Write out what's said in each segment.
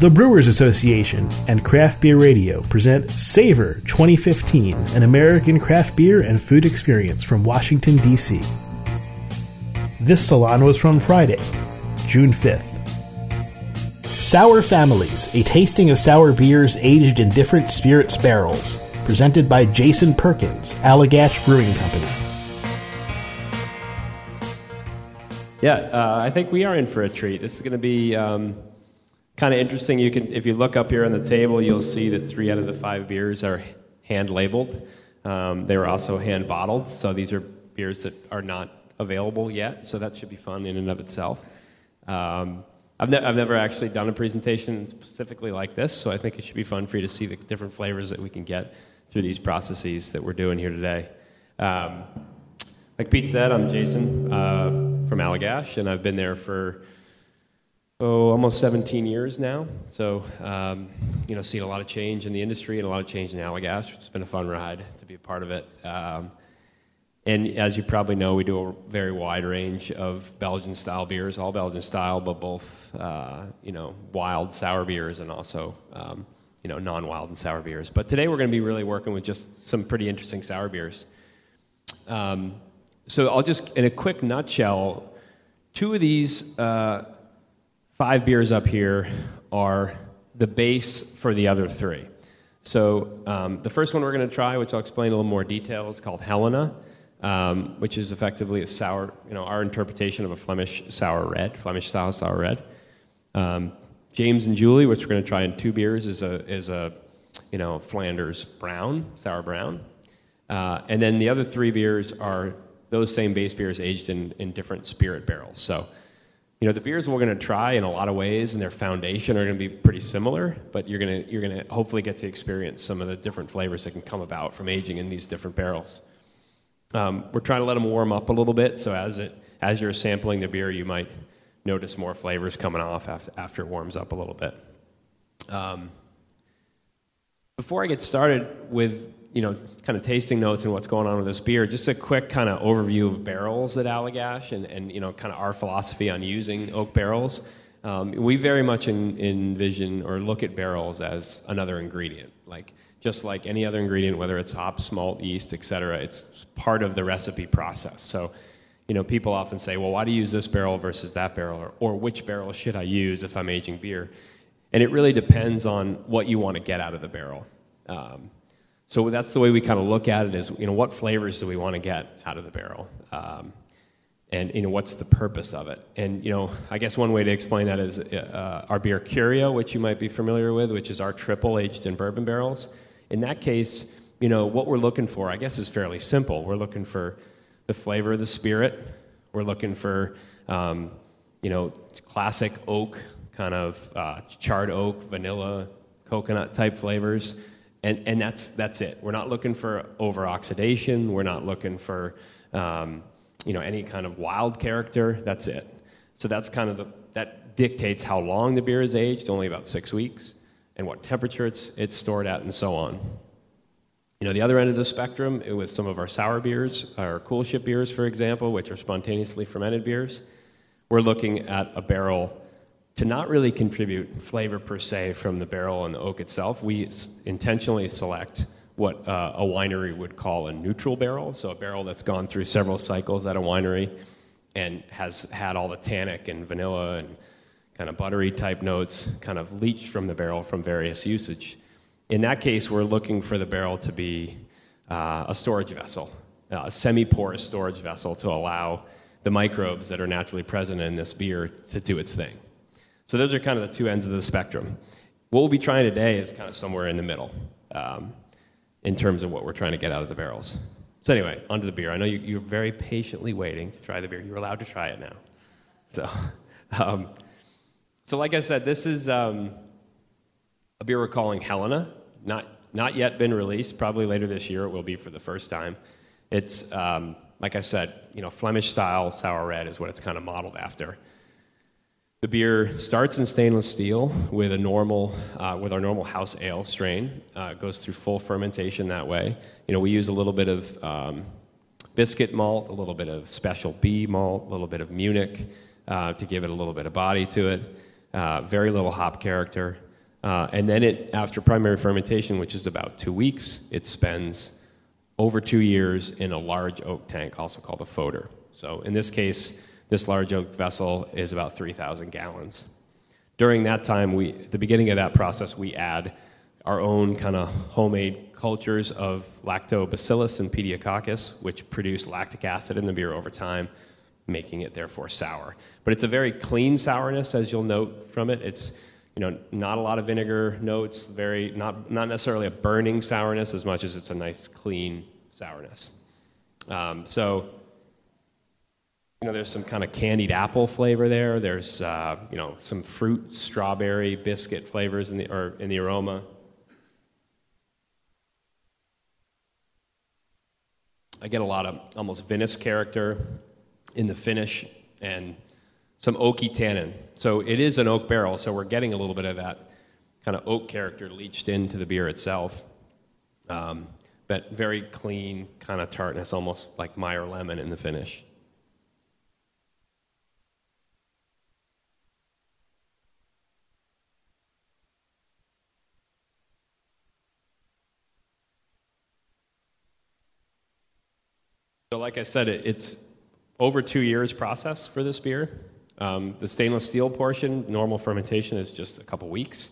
The Brewers Association and Craft Beer Radio present Savor 2015, an American craft beer and food experience from Washington, D.C. This salon was from Friday, June 5th. Sour Families, a tasting of sour beers aged in different spirits barrels, presented by Jason Perkins, Allagash Brewing Company. Yeah, uh, I think we are in for a treat. This is going to be um, kind of interesting. You can, if you look up here on the table, you'll see that three out of the five beers are hand labeled. Um, they were also hand bottled, so these are beers that are not available yet. So that should be fun in and of itself. Um, I've, ne- I've never actually done a presentation specifically like this, so I think it should be fun for you to see the different flavors that we can get through these processes that we're doing here today. Um, like Pete said, I'm Jason uh, from Allagash, and I've been there for oh, almost 17 years now. So, um, you know, seen a lot of change in the industry and a lot of change in Allagash. It's been a fun ride to be a part of it. Um, and as you probably know, we do a very wide range of Belgian style beers, all Belgian style, but both, uh, you know, wild sour beers and also, um, you know, non wild and sour beers. But today we're going to be really working with just some pretty interesting sour beers. Um, so I'll just, in a quick nutshell, two of these uh, five beers up here are the base for the other three. So um, the first one we're going to try, which I'll explain in a little more detail, is called Helena, um, which is effectively a sour, you know, our interpretation of a Flemish sour red, Flemish style sour red. Um, James and Julie, which we're going to try in two beers, is a, is a you know, Flanders brown, sour brown. Uh, and then the other three beers are those same base beers aged in, in different spirit barrels. So, you know, the beers we're going to try in a lot of ways and their foundation are going to be pretty similar, but you're going to, you're going to hopefully get to experience some of the different flavors that can come about from aging in these different barrels. Um, we're trying to let them warm up a little bit, so as, it, as you're sampling the beer, you might notice more flavors coming off after, after it warms up a little bit. Um, before I get started with you know, kind of tasting notes and what's going on with this beer, just a quick kind of overview of barrels at Allagash and, and you know, kind of our philosophy on using oak barrels. Um, we very much in, envision or look at barrels as another ingredient. Like, just like any other ingredient, whether it's hops, malt, yeast, et cetera, it's part of the recipe process. So, you know, people often say, well, why do you use this barrel versus that barrel? Or, or which barrel should I use if I'm aging beer? And it really depends on what you want to get out of the barrel. Um, so that's the way we kind of look at it is, you know, what flavors do we want to get out of the barrel? Um, and, you know, what's the purpose of it? And, you know, I guess one way to explain that is uh, our beer Curio, which you might be familiar with, which is our triple aged in bourbon barrels. In that case, you know, what we're looking for, I guess, is fairly simple. We're looking for the flavor of the spirit. We're looking for, um, you know, classic oak, kind of uh, charred oak, vanilla, coconut type flavors and, and that's, that's it. We're not looking for over oxidation. We're not looking for um, you know, any kind of wild character. That's it. So that's kind of the, that dictates how long the beer is aged, only about six weeks, and what temperature it's, it's stored at, and so on. You know, the other end of the spectrum, eh, with some of our sour beers, our coolship beers, for example, which are spontaneously fermented beers, we're looking at a barrel to not really contribute flavor per se from the barrel and the oak itself, we intentionally select what uh, a winery would call a neutral barrel, so a barrel that's gone through several cycles at a winery and has had all the tannic and vanilla and kind of buttery type notes kind of leached from the barrel from various usage. In that case, we're looking for the barrel to be uh, a storage vessel, uh, a semi porous storage vessel to allow the microbes that are naturally present in this beer to do its thing. So those are kind of the two ends of the spectrum. What we'll be trying today is kind of somewhere in the middle um, in terms of what we're trying to get out of the barrels. So anyway, onto the beer. I know you, are very patiently waiting to try the beer. You're allowed to try it now. So, um, so like I said, this is um, a beer we're calling Helena. Not not yet been released. Probably later this year it will be for the first time. It's um, like I said, you know, Flemish style sour red is what it's kind of modeled after. The beer starts in stainless steel with a normal, uh, with our normal house ale strain. Uh, goes through full fermentation that way. You know, we use a little bit of um, biscuit malt, a little bit of special B malt, a little bit of Munich uh, to give it a little bit of body to it. Uh, very little hop character. Uh, and then it, after primary fermentation, which is about two weeks, it spends over two years in a large oak tank, also called a foeder. So in this case, this large oak vessel is about 3,000 gallons. During that time, we, the beginning of that process, we add our own kind of homemade cultures of lactobacillus and pediococcus, which produce lactic acid in the beer over time, making it therefore sour. But it's a very clean sourness, as you'll note from it. It's you know, not a lot of vinegar notes, very not not necessarily a burning sourness as much as it's a nice clean sourness. Um, so you know, there's some kind of candied apple flavor there. There's uh, you know some fruit, strawberry, biscuit flavors in the or in the aroma. I get a lot of almost vinous character in the finish and some oaky tannin. So it is an oak barrel, so we're getting a little bit of that kind of oak character leached into the beer itself. Um, but very clean kind of tartness, almost like Meyer lemon in the finish. So, like I said, it, it's over two years process for this beer. Um, the stainless steel portion, normal fermentation is just a couple weeks,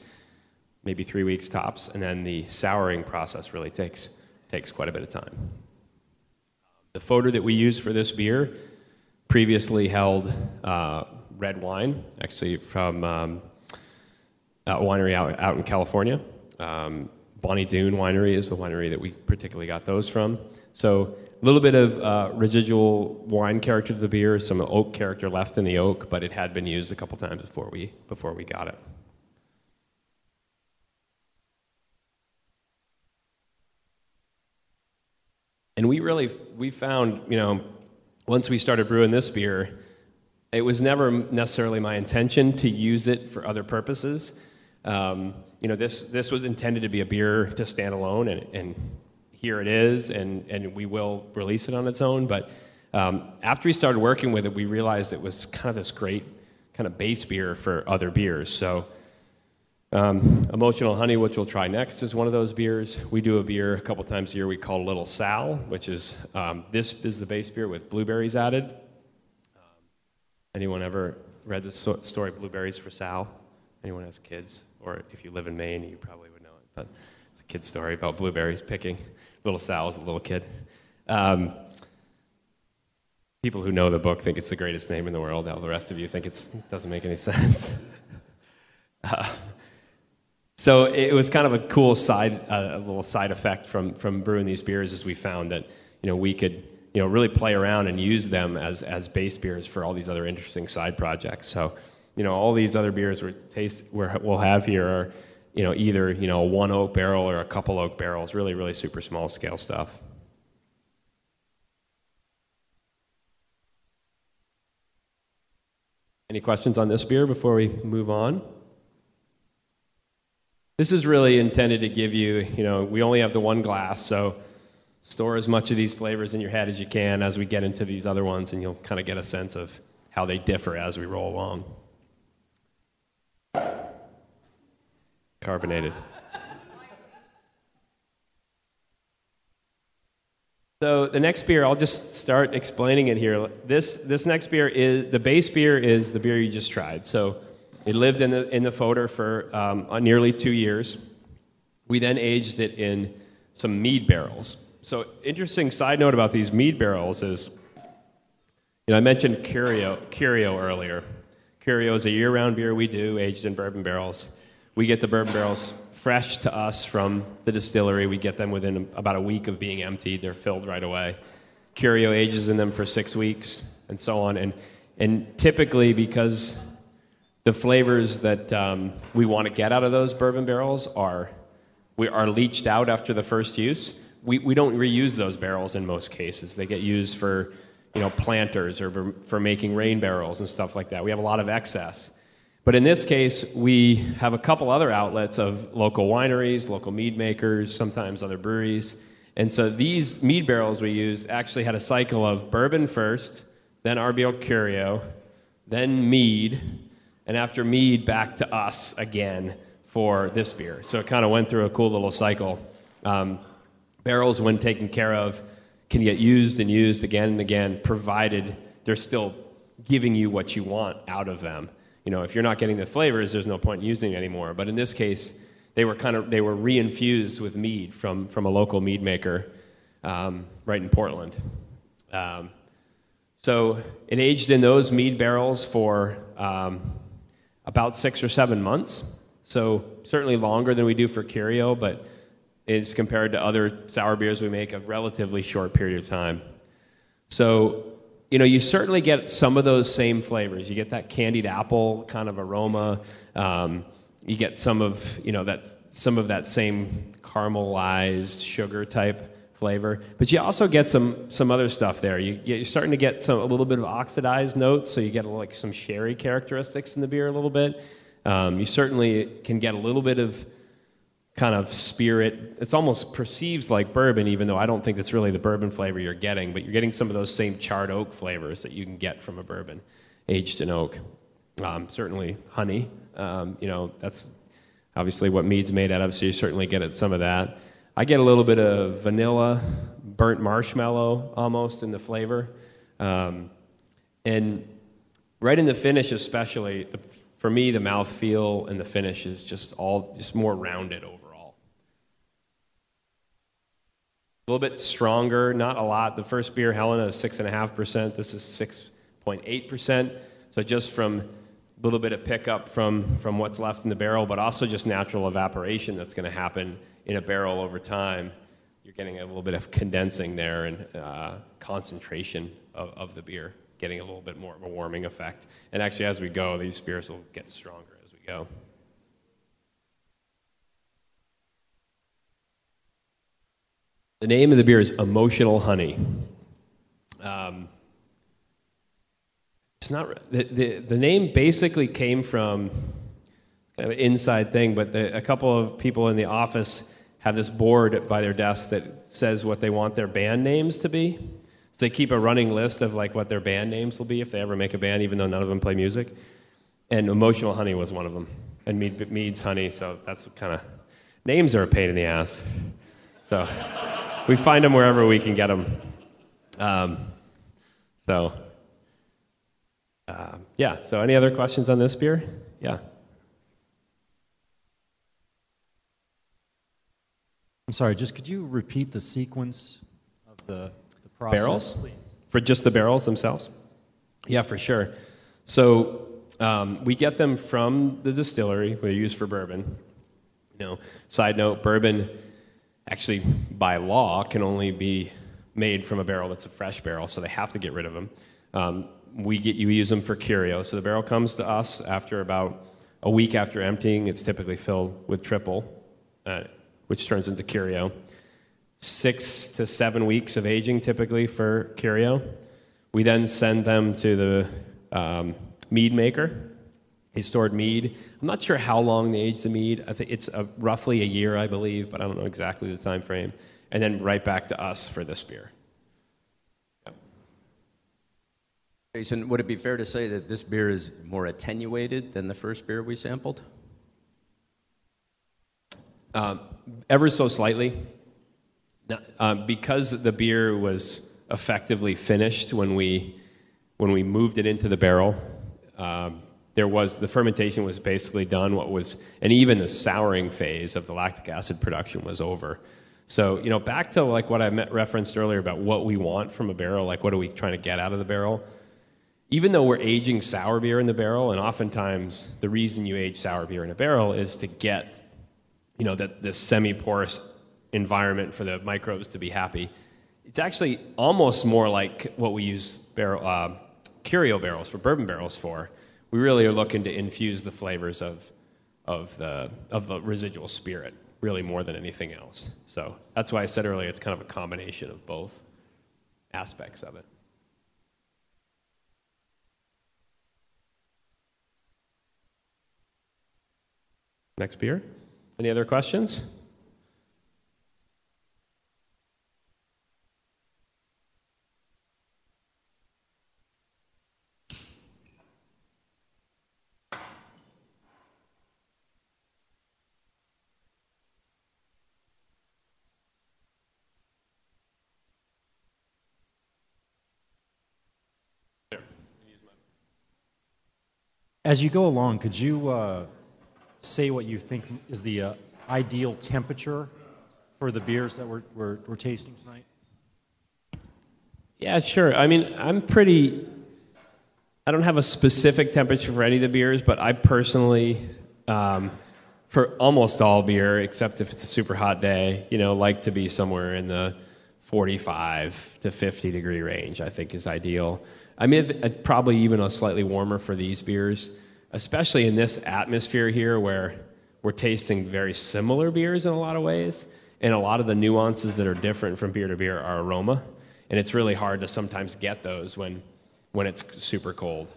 maybe three weeks tops, and then the souring process really takes takes quite a bit of time. The foeder that we use for this beer previously held uh, red wine, actually from um, a winery out, out in California. Um, Bonny Doon Winery is the winery that we particularly got those from. So a little bit of uh, residual wine character to the beer, some oak character left in the oak, but it had been used a couple times before we before we got it. And we really we found, you know, once we started brewing this beer, it was never necessarily my intention to use it for other purposes. Um, you know, this this was intended to be a beer to stand alone and, and here it is, and, and we will release it on its own. But um, after we started working with it, we realized it was kind of this great kind of base beer for other beers. So, um, Emotional Honey, which we'll try next, is one of those beers. We do a beer a couple times a year we call Little Sal, which is um, this is the base beer with blueberries added. Um, anyone ever read the so- story Blueberries for Sal? Anyone has kids? Or if you live in Maine, you probably would know it. But it's a kid story about blueberries picking. Little Sal was a little kid. Um, people who know the book think it's the greatest name in the world. All the rest of you think it doesn't make any sense. uh, so it was kind of a cool side, uh, a little side effect from from brewing these beers, as we found that you know we could you know really play around and use them as as base beers for all these other interesting side projects. So you know all these other beers we taste we'll have here are you know, either, you know, one oak barrel or a couple oak barrels, really, really super small scale stuff. Any questions on this beer before we move on? This is really intended to give you, you know, we only have the one glass, so store as much of these flavors in your head as you can as we get into these other ones, and you'll kind of get a sense of how they differ as we roll along. Carbonated. So the next beer, I'll just start explaining it here. This this next beer is the base beer is the beer you just tried. So it lived in the in the foeder for um, nearly two years. We then aged it in some mead barrels. So interesting side note about these mead barrels is, you know, I mentioned Curio Curio earlier. Curio is a year-round beer we do, aged in bourbon barrels. We get the bourbon barrels fresh to us from the distillery. We get them within about a week of being emptied. They're filled right away. Curio ages in them for six weeks, and so on. And, and typically, because the flavors that um, we want to get out of those bourbon barrels are, we are leached out after the first use, we, we don't reuse those barrels in most cases. They get used for you know, planters or for making rain barrels and stuff like that. We have a lot of excess. But in this case, we have a couple other outlets of local wineries, local mead makers, sometimes other breweries. And so these mead barrels we used actually had a cycle of bourbon first, then RBL Curio, then mead, and after mead, back to us again for this beer. So it kind of went through a cool little cycle. Um, barrels, when taken care of, can get used and used again and again, provided they're still giving you what you want out of them. You know, if you're not getting the flavors, there's no point in using it anymore. But in this case, they were kind of they were reinfused with mead from from a local mead maker um, right in Portland. Um, so it aged in those mead barrels for um, about six or seven months. So certainly longer than we do for Curio, but it's compared to other sour beers we make a relatively short period of time. So you know, you certainly get some of those same flavors. You get that candied apple kind of aroma. Um, you get some of you know that some of that same caramelized sugar type flavor, but you also get some some other stuff there. You, you're starting to get some a little bit of oxidized notes, so you get like some sherry characteristics in the beer a little bit. Um, you certainly can get a little bit of kind of spirit. It's almost perceives like bourbon, even though I don't think that's really the bourbon flavor you're getting. But you're getting some of those same charred oak flavors that you can get from a bourbon aged in oak. Um, certainly honey. Um, you know that's obviously what mead's made out of, so you certainly get some of that. I get a little bit of vanilla, burnt marshmallow almost in the flavor. Um, and right in the finish, especially, the, for me, the mouth feel and the finish is just all just more rounded overall. A little bit stronger, not a lot. The first beer, Helena, is 6.5%. This is 6.8%. So just from a little bit of pickup from, from what's left in the barrel, but also just natural evaporation that's going to happen in a barrel over time, you're getting a little bit of condensing there and uh, concentration of, of the beer, getting a little bit more of a warming effect. And actually, as we go, these beers will get stronger as we go. The name of the beer is Emotional Honey. Um, it's not the, the, the name basically came from kind of an inside thing, but the, a couple of people in the office have this board by their desk that says what they want their band names to be. So they keep a running list of like what their band names will be if they ever make a band, even though none of them play music. And Emotional Honey was one of them, and Mead, Mead's Honey. So that's kind of names are a pain in the ass. So we find them wherever we can get them. Um, so uh, yeah. So any other questions on this beer? Yeah. I'm sorry, just could you repeat the sequence of the, the process? Barrels? Please. For just the barrels themselves? Yeah, for sure. So um, we get them from the distillery. We use for bourbon. You know, side note: bourbon, actually, by law, can only be made from a barrel that's a fresh barrel, so they have to get rid of them. Um, we get you use them for curio. So the barrel comes to us after about a week after emptying. It's typically filled with triple. Uh, which turns into Curio. Six to seven weeks of aging typically for Curio. We then send them to the um, mead maker. He stored mead. I'm not sure how long they age the mead. I think it's a, roughly a year, I believe, but I don't know exactly the time frame. And then right back to us for this beer. Yep. Jason, would it be fair to say that this beer is more attenuated than the first beer we sampled? Um, ever so slightly. Uh, because the beer was effectively finished when we, when we moved it into the barrel, um, there was the fermentation was basically done. What was and even the souring phase of the lactic acid production was over. So you know, back to like what I met, referenced earlier about what we want from a barrel, like what are we trying to get out of the barrel? Even though we're aging sour beer in the barrel, and oftentimes the reason you age sour beer in a barrel is to get you know, that the semi-porous environment for the microbes to be happy. It's actually almost more like what we use barrel, uh, curio barrels for bourbon barrels for. We really are looking to infuse the flavors of, of, the, of the residual spirit, really more than anything else. So that's why I said earlier it's kind of a combination of both aspects of it. Next beer. Any other questions? As you go along, could you uh, say what you think is the uh, ideal temperature for the beers that we're, we're, we're tasting tonight? Yeah, sure. I mean, I'm pretty. I don't have a specific temperature for any of the beers, but I personally, um, for almost all beer, except if it's a super hot day, you know, like to be somewhere in the 45 to 50 degree range. I think is ideal. I mean, it's probably even a slightly warmer for these beers, especially in this atmosphere here where we're tasting very similar beers in a lot of ways, and a lot of the nuances that are different from beer to beer are aroma and it's really hard to sometimes get those when when it's super cold.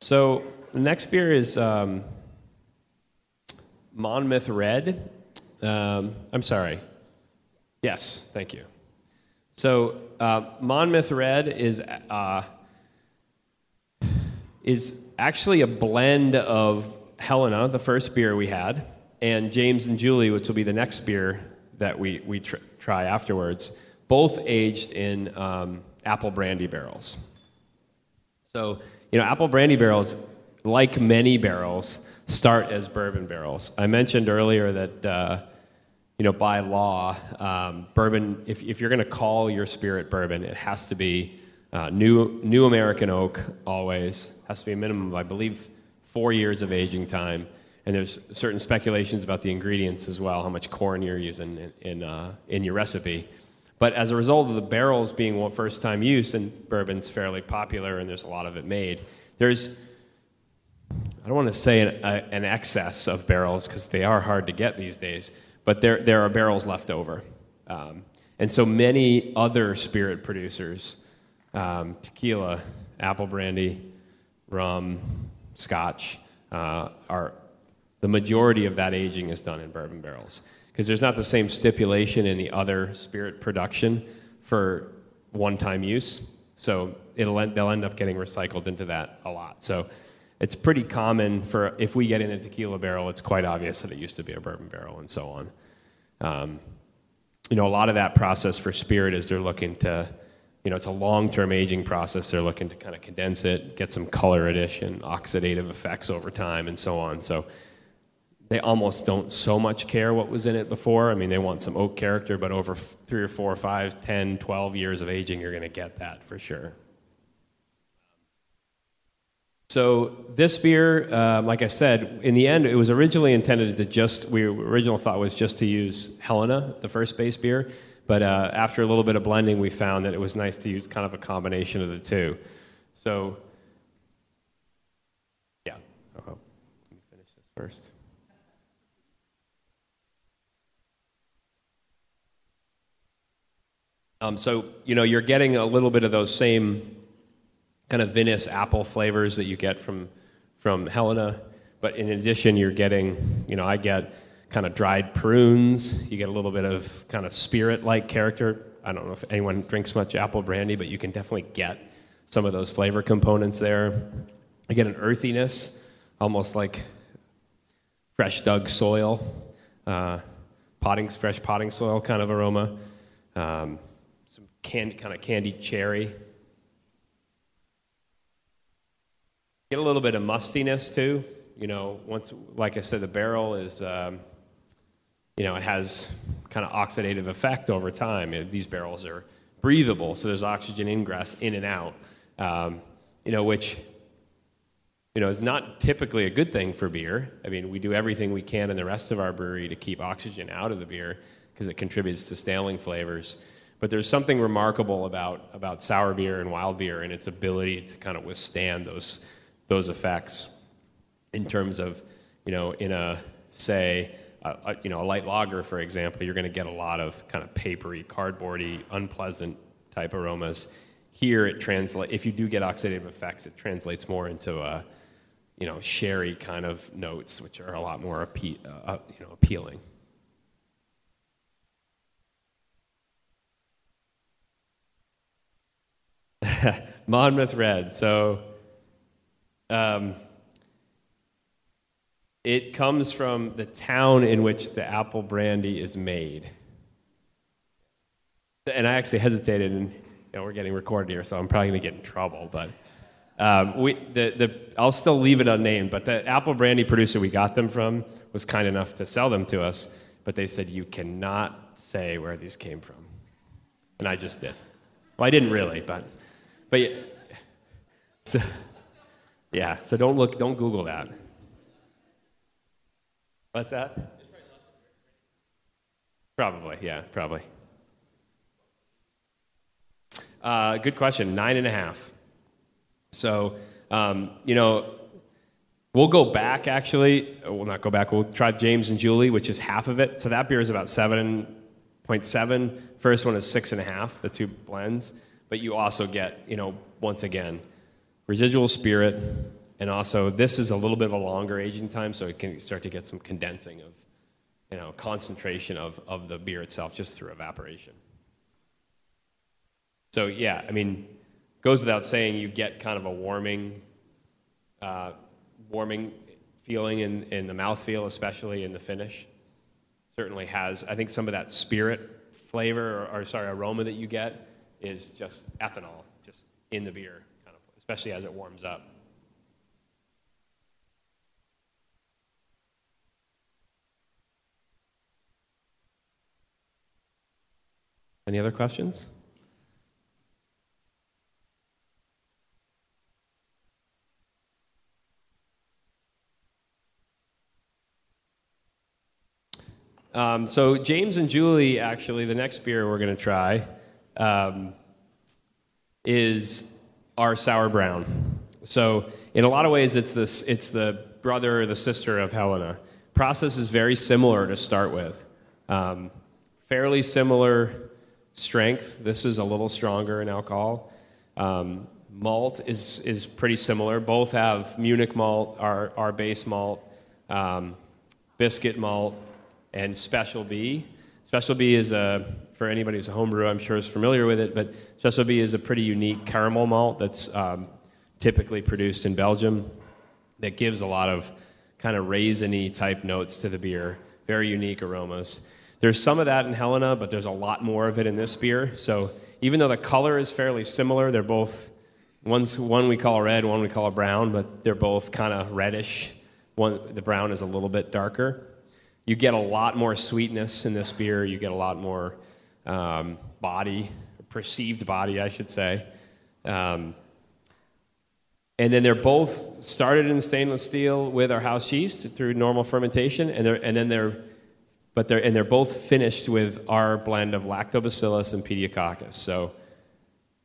So the next beer is um, Monmouth Red. Um, I'm sorry. Yes, thank you. So uh, Monmouth Red is uh, is actually a blend of Helena, the first beer we had, and James and Julie, which will be the next beer that we, we tr- try afterwards, both aged in um, apple brandy barrels. So, you know, apple brandy barrels, like many barrels, start as bourbon barrels. I mentioned earlier that, uh, you know, by law, um, bourbon, if, if you're going to call your spirit bourbon, it has to be uh, new, new American oak always, has to be a minimum of, I believe, four years of aging time. And there's certain speculations about the ingredients as well, how much corn you're using in, in, uh, in your recipe. But as a result of the barrels being first time use, and bourbon's fairly popular and there's a lot of it made, there's, I don't want to say an, a, an excess of barrels because they are hard to get these days, but there, there are barrels left over. Um, and so many other spirit producers, um, tequila, apple brandy, rum, scotch uh, are the majority of that aging is done in bourbon barrels. Because there's not the same stipulation in the other spirit production for one-time use. So it'll they'll end up getting recycled into that a lot. So it's pretty common for if we get in a tequila barrel it's quite obvious that it used to be a bourbon barrel and so on um, you know a lot of that process for spirit is they're looking to you know, it's a long-term aging process. They're looking to kind of condense it, get some color addition, oxidative effects over time, and so on. So they almost don't so much care what was in it before. I mean, they want some oak character, but over three or four, five, ten, twelve years of aging, you're going to get that for sure. So this beer, um, like I said, in the end, it was originally intended to just. We original thought was just to use Helena, the first base beer. But uh, after a little bit of blending, we found that it was nice to use kind of a combination of the two. So, yeah. Oh, let me finish this first. Um, so, you know, you're getting a little bit of those same kind of vinous apple flavors that you get from, from Helena. But in addition, you're getting, you know, I get kind of dried prunes. You get a little bit of kind of spirit like character. I don't know if anyone drinks much apple brandy, but you can definitely get some of those flavor components there. I get an earthiness, almost like fresh dug soil, uh, potting, fresh potting soil kind of aroma. Um, some candy, kind of candied cherry. Get a little bit of mustiness too. You know, once, like I said, the barrel is um, you know, it has kind of oxidative effect over time. These barrels are breathable, so there's oxygen ingress in and out, um, you know, which you know is not typically a good thing for beer. I mean, we do everything we can in the rest of our brewery to keep oxygen out of the beer because it contributes to staling flavors. But there's something remarkable about about sour beer and wild beer and its ability to kind of withstand those those effects in terms of you know in a say a, you know, a light lager, for example, you're going to get a lot of kind of papery, cardboardy, unpleasant type aromas. Here, it translates. If you do get oxidative effects, it translates more into a, you know, sherry kind of notes, which are a lot more appe- uh, you know, appealing. Monmouth Red. So. Um, it comes from the town in which the apple brandy is made. and I actually hesitated, and you know, we're getting recorded here, so I'm probably going to get in trouble. But um, we, the, the, I'll still leave it unnamed. But the apple brandy producer we got them from was kind enough to sell them to us, but they said you cannot say where these came from, and I just did. Well, I didn't really, but but yeah, so, yeah. So don't look, don't Google that. What's that? Probably, yeah, probably. Uh, good question. Nine and a half. So, um, you know, we'll go back actually. We'll not go back. We'll try James and Julie, which is half of it. So that beer is about 7.7. First one is six and a half, the two blends. But you also get, you know, once again, residual spirit. And also, this is a little bit of a longer aging time, so it can start to get some condensing of, you know, concentration of, of the beer itself just through evaporation. So yeah, I mean, goes without saying, you get kind of a warming, uh, warming feeling in, in the mouthfeel, especially in the finish. Certainly has, I think some of that spirit flavor, or, or sorry, aroma that you get is just ethanol, just in the beer, especially as it warms up. Any other questions? Um, so James and Julie, actually, the next beer we're going to try um, is our sour brown. So in a lot of ways, it's this it's the brother or the sister of Helena. Process is very similar to start with. Um, fairly similar strength. This is a little stronger in alcohol. Um, malt is is pretty similar. Both have Munich malt, our our base malt, um, biscuit malt and Special B. Special B is a, for anybody who's a homebrewer, I'm sure is familiar with it, but B is a pretty unique caramel malt that's um, typically produced in Belgium that gives a lot of kind of raisiny type notes to the beer, very unique aromas. There's some of that in Helena, but there's a lot more of it in this beer. So even though the color is fairly similar, they're both one's one we call red, one we call brown, but they're both kind of reddish. One the brown is a little bit darker you get a lot more sweetness in this beer. You get a lot more um, body, perceived body, I should say. Um, and then they're both started in stainless steel with our house yeast through normal fermentation, and, they're, and then they're, but they're, and they're both finished with our blend of lactobacillus and pediococcus. So,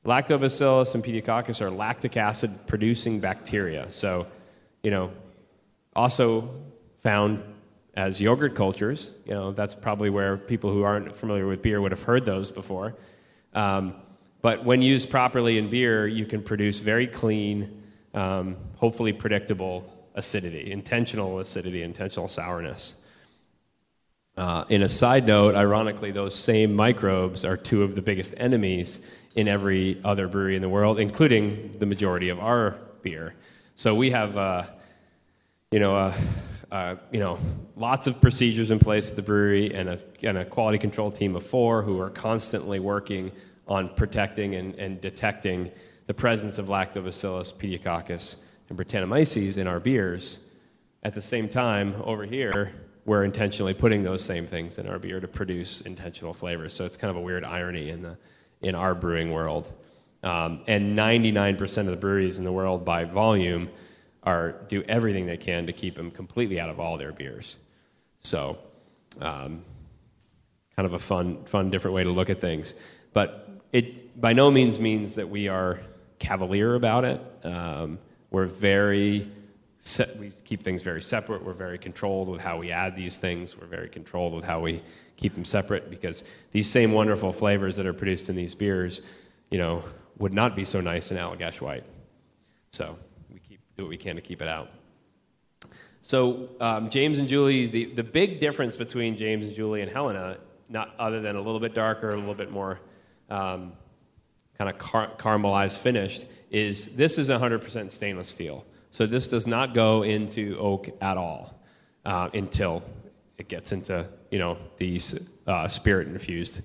lactobacillus and pediococcus are lactic acid producing bacteria. So, you know, also found as yogurt cultures. You know, that's probably where people who aren't familiar with beer would have heard those before. Um, but when used properly in beer, you can produce very clean, um, hopefully predictable acidity, intentional acidity, intentional sourness. Uh, in a side note, ironically, those same microbes are two of the biggest enemies in every other brewery in the world, including the majority of our beer. So we have, uh, you know, a, uh, you know, lots of procedures in place at the brewery and a, and a quality control team of four who are constantly working on protecting and, and detecting the presence of lactobacillus, pediococcus, and brettanomyces in our beers. At the same time, over here, we're intentionally putting those same things in our beer to produce intentional flavors. So it's kind of a weird irony in, the, in our brewing world. Um, and 99% of the breweries in the world by volume are do everything they can to keep them completely out of all their beers. So, um, kind of a fun, fun, different way to look at things. But it by no means means that we are cavalier about it. Um, we're very se- we keep things very separate. We're very controlled with how we add these things. We're very controlled with how we keep them separate because these same wonderful flavors that are produced in these beers, you know, would not be so nice in Allagash White. So do what we can to keep it out. So um, James and Julie, the, the big difference between James and Julie and Helena, not other than a little bit darker, a little bit more um, kind of car- caramelized finished, is this is 100% stainless steel. So this does not go into oak at all uh, until it gets into you know these uh, spirit infused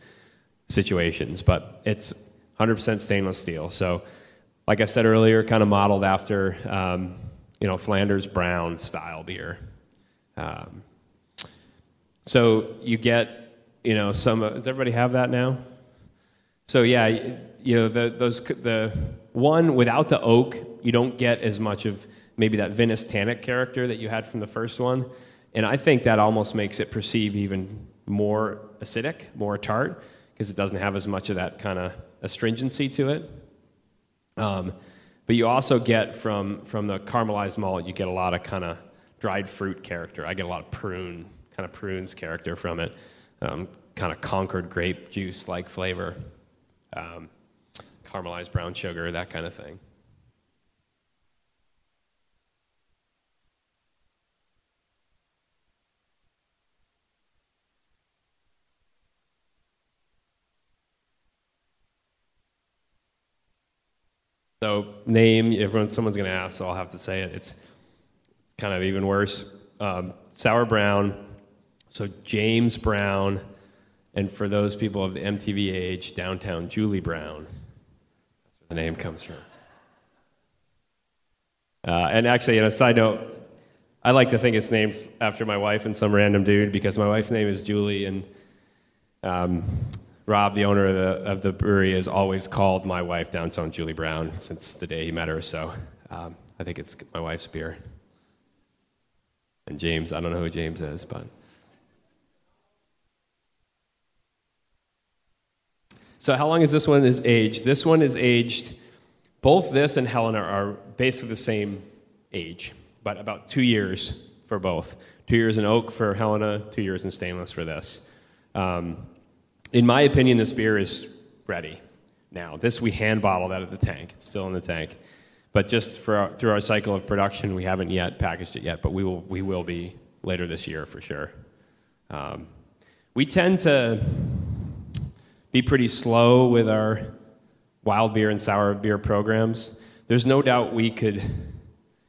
situations, but it's 100% stainless steel. So, like I said earlier, kind of modeled after um, you know Flanders Brown style beer. Um, so you get you know some. Does everybody have that now? So yeah, you know the those the one without the oak, you don't get as much of maybe that vinous tannic character that you had from the first one, and I think that almost makes it perceive even more acidic, more tart, because it doesn't have as much of that kind of astringency to it. Um, but you also get from, from the caramelized malt, you get a lot of kind of dried fruit character. I get a lot of prune, kind of prunes character from it, um, kind of Concord grape juice like flavor, um, caramelized brown sugar, that kind of thing. So name, everyone, someone's going to ask, so I'll have to say it. It's kind of even worse. Um, Sour Brown. So James Brown, and for those people of the MTV age, downtown Julie Brown. That's where the name comes from. Uh, and actually, on a side note, I like to think it's named after my wife and some random dude because my wife's name is Julie, and um, Rob, the owner of the, of the brewery, has always called my wife Downtown Julie Brown since the day he met her. So um, I think it's my wife's beer. And James, I don't know who James is, but. So how long is this one is aged? This one is aged. Both this and Helena are basically the same age, but about two years for both. Two years in oak for Helena, two years in stainless for this. Um, in my opinion, this beer is ready now. This we hand bottled out of the tank. It's still in the tank. But just for our, through our cycle of production, we haven't yet packaged it yet, but we will, we will be later this year for sure. Um, we tend to be pretty slow with our wild beer and sour beer programs. There's no doubt we could,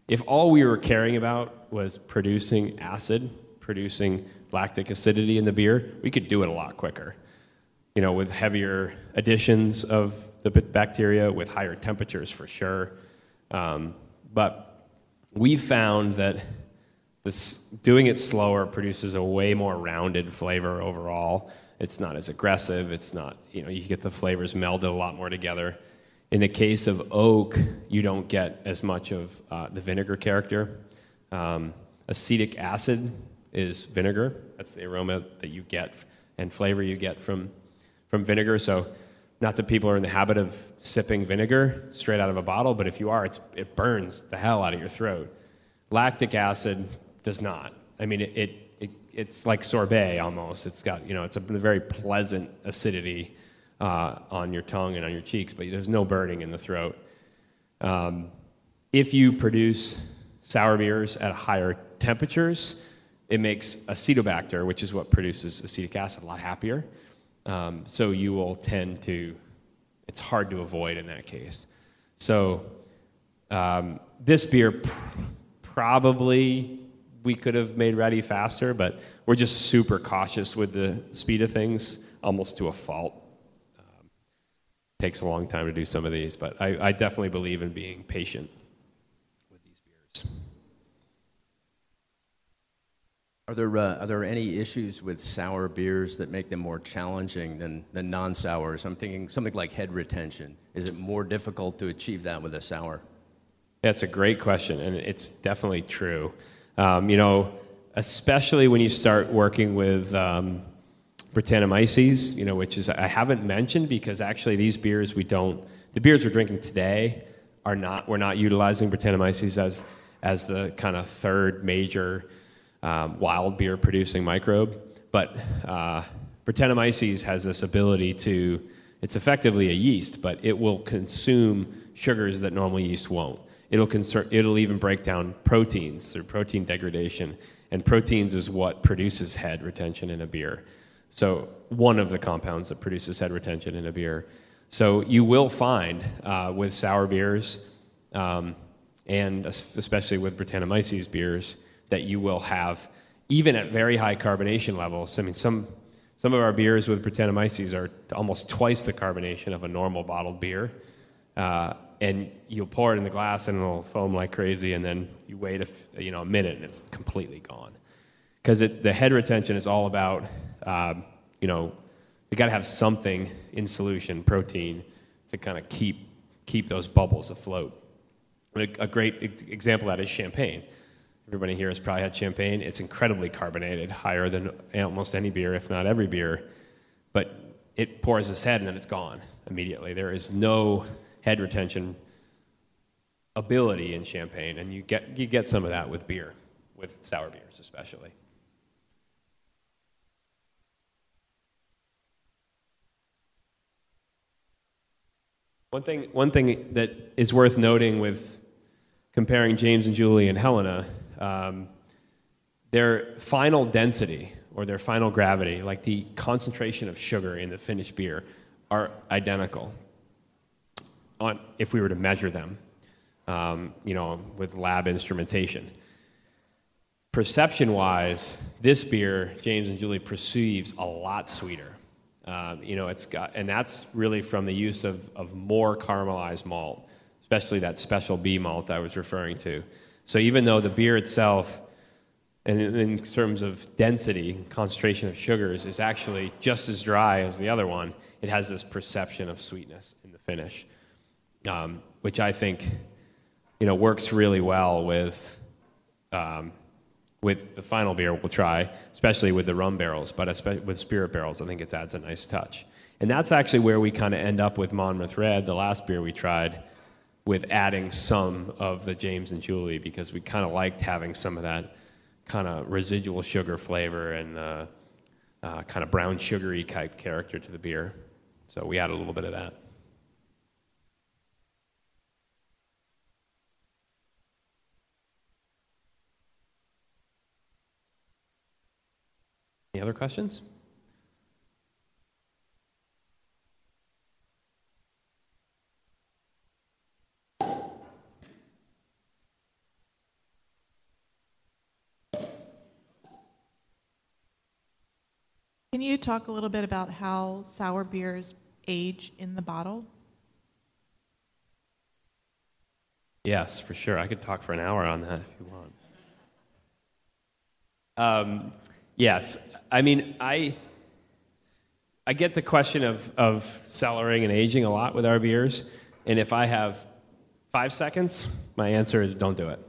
if all we were caring about was producing acid, producing lactic acidity in the beer, we could do it a lot quicker you know, with heavier additions of the bacteria, with higher temperatures for sure. Um, but we found that this, doing it slower produces a way more rounded flavor overall. It's not as aggressive. It's not, you know, you get the flavors melded a lot more together. In the case of oak, you don't get as much of uh, the vinegar character. Um, acetic acid is vinegar. That's the aroma that you get and flavor you get from from vinegar. So, not that people are in the habit of sipping vinegar straight out of a bottle, but if you are, it burns the hell out of your throat. Lactic acid does not. I mean, it, it, it it's like sorbet almost. It's got, you know, it's a very pleasant acidity uh, on your tongue and on your cheeks, but there's no burning in the throat. Um, if you produce sour beers at higher temperatures, it makes acetobacter, which is what produces acetic acid, a lot happier. Um, so you will tend to, it's hard to avoid in that case. So um, this beer pr- probably we could have made ready faster, but we're just super cautious with the speed of things, almost to a fault. Um, takes a long time to do some of these, but I, I definitely believe in being patient. Are there, uh, are there any issues with sour beers that make them more challenging than, than non sours? I'm thinking something like head retention. Is it more difficult to achieve that with a sour? That's a great question, and it's definitely true. Um, you know, especially when you start working with um, Brettanomyces, you know, which is I haven't mentioned because actually these beers we don't. The beers we're drinking today are not. We're not utilizing Brettanomyces as as the kind of third major um, wild beer producing microbe. But uh, Brettanomyces has this ability to, it's effectively a yeast, but it will consume sugars that normal yeast won't. It'll, concern, it'll even break down proteins through protein degradation. And proteins is what produces head retention in a beer. So, one of the compounds that produces head retention in a beer. So, you will find uh, with sour beers, um, and especially with Brettanomyces beers, that you will have, even at very high carbonation levels. I mean, some, Some of our beers with Brettanomyces are almost twice the carbonation of a normal bottled beer. Uh, and you'll pour it in the glass and it'll foam like crazy, and then you wait a, you know, a minute and it's completely gone. Because the head retention is all about, um, you know, you got to have something in solution, protein, to kind of keep, keep those bubbles afloat. A, a great example of that is champagne. Everybody here has probably had champagne. It's incredibly carbonated, higher than almost any beer, if not every beer. But it pours its head and then it's gone immediately. There is no head retention ability in champagne, and you get, you get some of that with beer, with sour beers especially. One thing, one thing that is worth noting with comparing James and Julie and Helena, um, their final density or their final gravity, like the concentration of sugar in the finished beer, are identical on, if we were to measure them, um, you know, with lab instrumentation. Perception wise, this beer, James and Julie, perceives a lot sweeter. Um, you know, it's got, and that's really from the use of, of more caramelized malt, especially that special B malt I was referring to. So even though the beer itself, and in terms of density, concentration of sugars, is actually just as dry as the other one, it has this perception of sweetness in the finish um, which I think you know works really well with um, with the final beer we'll try, especially with the rum barrels, but with spirit barrels, I think it adds a nice touch. And that's actually where we kind of end up with Monmouth Red, the last beer we tried, with adding some of the James and Julie because we kind of liked having some of that kind of residual sugar flavor and uh, uh, kind of brown sugary type character to the beer. So we added a little bit of that. Any other questions? Can you talk a little bit about how sour beers age in the bottle? Yes, for sure. I could talk for an hour on that if you want. Um, yes, I mean, I I get the question of, of cellaring and aging a lot with our beers, and if I have five seconds, my answer is don't do it.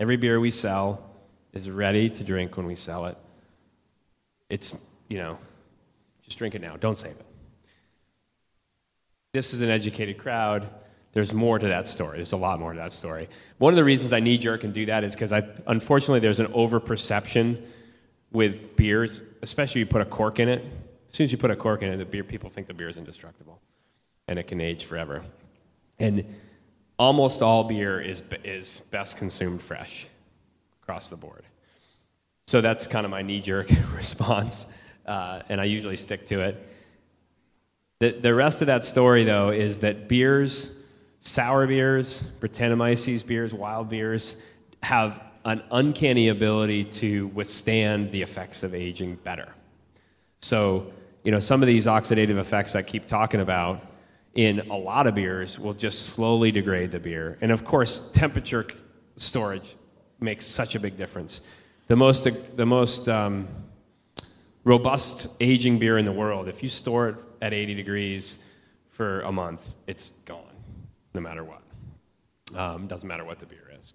Every beer we sell is ready to drink when we sell it. It's, you know, just drink it now. Don't save it. This is an educated crowd. There's more to that story. There's a lot more to that story. One of the reasons I knee jerk and do that is because I, unfortunately, there's an overperception with beers, especially if you put a cork in it. As soon as you put a cork in it, the beer people think the beer is indestructible, and it can age forever. And almost all beer is is best consumed fresh, across the board. So that's kind of my knee-jerk response, uh, and I usually stick to it. The, the rest of that story, though, is that beers, sour beers, Brettanomyces beers, wild beers, have an uncanny ability to withstand the effects of aging better. So, you know, some of these oxidative effects I keep talking about in a lot of beers will just slowly degrade the beer. And of course, temperature storage makes such a big difference. The most, the most um, robust aging beer in the world, if you store it at 80 degrees for a month, it's gone, no matter what. Um, doesn't matter what the beer is.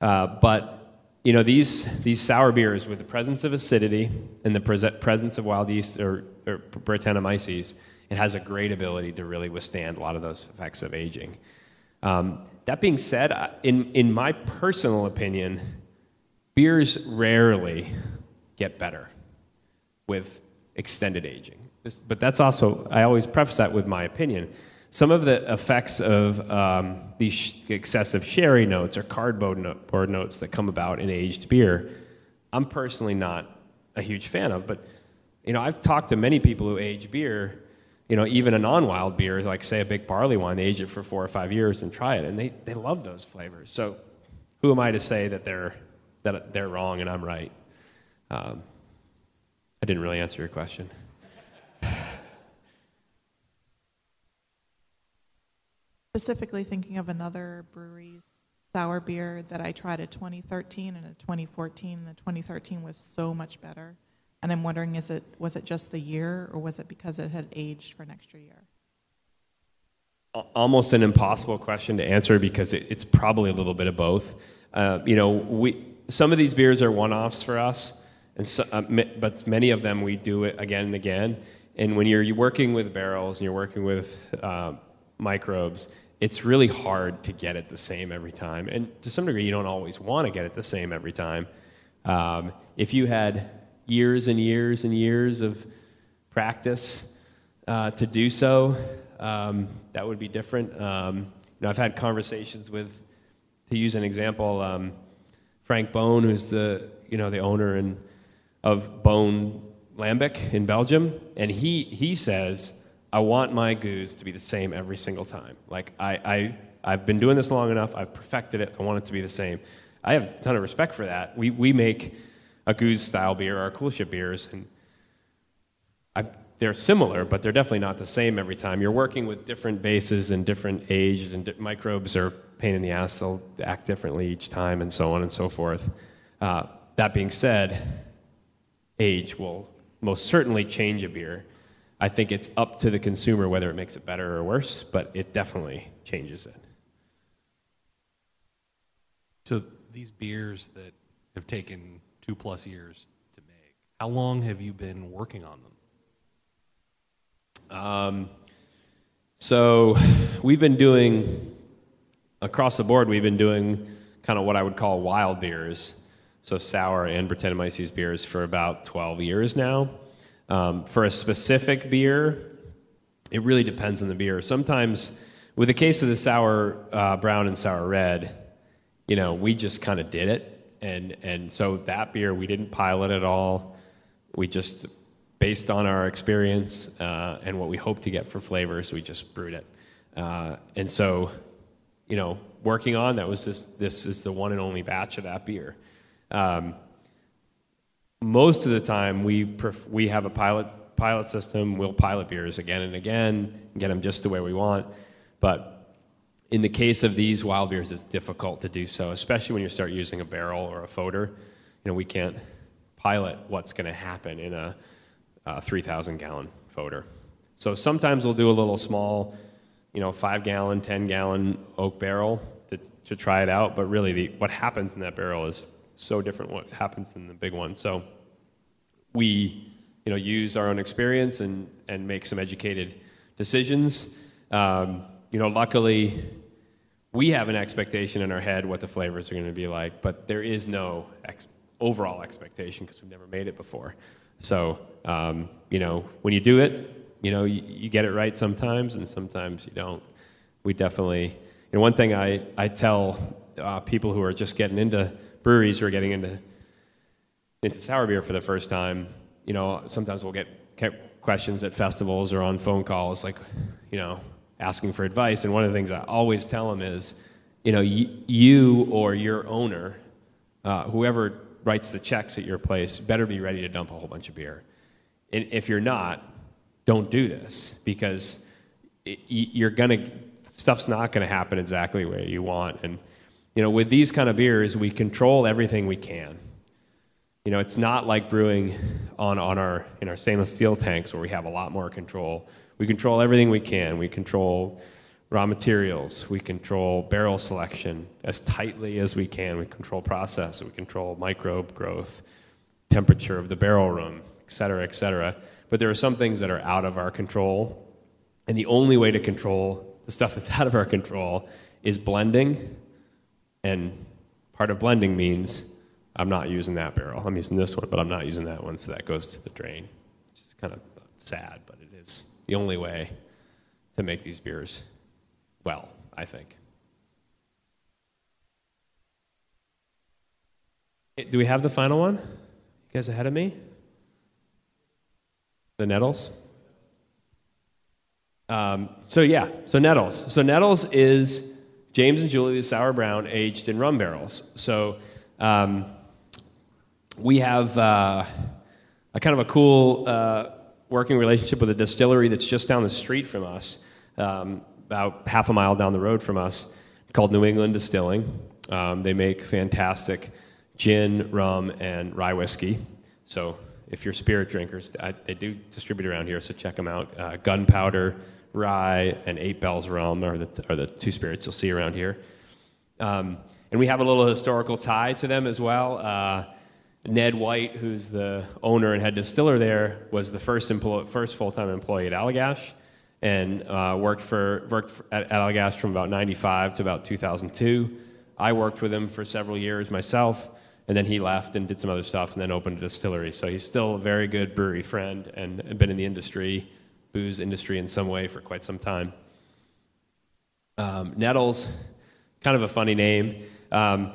Uh, but you know these these sour beers with the presence of acidity and the pre- presence of wild yeast or, or Brettanomyces, it has a great ability to really withstand a lot of those effects of aging. Um, that being said, in in my personal opinion, beers rarely get better with extended aging. But that's also I always preface that with my opinion some of the effects of um, these excessive sherry notes or cardboard notes that come about in aged beer, I'm personally not a huge fan of. But you know, I've talked to many people who age beer. You know, even a non-wild beer, like say a big barley wine, they age it for four or five years and try it, and they, they love those flavors. So, who am I to say that they're that they're wrong and I'm right? Um, I didn't really answer your question. Specifically thinking of another brewery's sour beer that I tried in 2013 and in 2014. The 2013 was so much better. And I'm wondering is it was it just the year or was it because it had aged for an extra year? Almost an impossible question to answer because it, it's probably a little bit of both. Uh, you know, we some of these beers are one-offs for us and so, uh, but many of them we do it again and again. And when you're, working with barrels and you're working with uh, microbes, it's really hard to get it the same every time. And to some degree, you don't always want to get it the same every time. Um, if you had years and years and years of practice uh, to do so, um, that would be different. Um, you know, I've had conversations with, to use an example, um, Frank Boon, who's the you know the owner and of Boon Lambic in Belgium, and he he says, I want my gueuze to be the same every single time. Like I, I I've been doing this long enough. I've perfected it. I want it to be the same. I have a ton of respect for that. We we make a gueuze style beer, our coolship beers, and I they're similar, but they're definitely not the same every time. You're working with different bases and different ages, and di- microbes are pain in the ass. They'll act differently each time, and so on and so forth. Uh, that being said, age will most certainly change a beer. I think it's up to the consumer whether it makes it better or worse, but it definitely changes it. So these beers that have taken two plus years to make, how long have you been working on them? Um, so we've been doing across the board. We've been doing kind of what I would call wild beers, so sour and Brettanomyces beers for about 12 years now. Um, for a specific beer, it really depends on the beer. Sometimes, with the case of the sour uh, brown and sour red, you know, we just kind of did it, and and so that beer we didn't pilot at all. We just based on our experience uh, and what we hope to get for flavors, we just brewed it. Uh, and so, you know, working on that was this. This is the one and only batch of that beer. Um, most of the time, we pref- we have a pilot pilot system. We'll pilot beers again and again, and get them just the way we want. But in the case of these wild beers, it's difficult to do so, especially when you start using a barrel or a foeder. You know, we can't pilot what's going to happen in a uh, 3,000 gallon foeder. So sometimes we'll do a little small, you know, five gallon, 10 gallon oak barrel to, to try it out. But really, the, what happens in that barrel is so different what happens in the big one. So we, you know, use our own experience and, and make some educated decisions. Um, you know, luckily, we have an expectation in our head what the flavors are going to be like, but there is no ex- overall expectation because we've never made it before. So, um, you know, when you do it, you know, you, you, get it right sometimes, and sometimes you don't. We definitely, you know, one thing I, I tell uh, people who are just getting into breweries who are getting into into sour beer for the first time, you know, sometimes we'll get questions at festivals or on phone calls, like, you know, asking for advice. And one of the things I always tell them is, you know, you, you or your owner, uh, whoever writes the checks at your place better be ready to dump a whole bunch of beer. And if you're not, don't do this because it, you're gonna stuff's not gonna happen exactly way you want. And you know, with these kind of beers, we control everything we can. You know, it's not like brewing on, on our in our stainless steel tanks where we have a lot more control. We control everything we can. We control raw materials. We control barrel selection as tightly as we can. We control process. We control microbe growth, temperature of the barrel room, et cetera, et cetera. But there are some things that are out of our control. And the only way to control the stuff that's out of our control is blending. And part of blending means I'm not using that barrel. I'm using this one, but I'm not using that one, so that goes to the drain. It's kind of sad, but it is the only way to make these beers well, I think. Do we have the final one? You guys ahead of me? The Nettles? Um, so, yeah, so Nettles. So, Nettles is James and Julie the Sour Brown aged in rum barrels. So, um, we have uh, a kind of a cool uh, working relationship with a distillery that's just down the street from us. Um, about half a mile down the road from us called New England Distilling. Um, they make fantastic gin, rum, and rye whiskey. So if you're spirit drinkers, I, they do distribute around here, so check them out. Uh, gunpowder, rye, and Eight Bells rum are the, are the two spirits you'll see around here. Um, and we have a little historical tie to them as well. Uh, Ned Wright, who's the owner and head distiller there, was the first, first full-time employee at Allagash and uh, worked, for, worked for, at Allagash from about 95 to about 2002. I worked with him for several years myself, and then he left and did some other stuff and then opened a distillery. So he's still a very good brewery friend and been in the industry, booze industry in some way for quite some time. Um, Nettles, kind of a funny name. Um,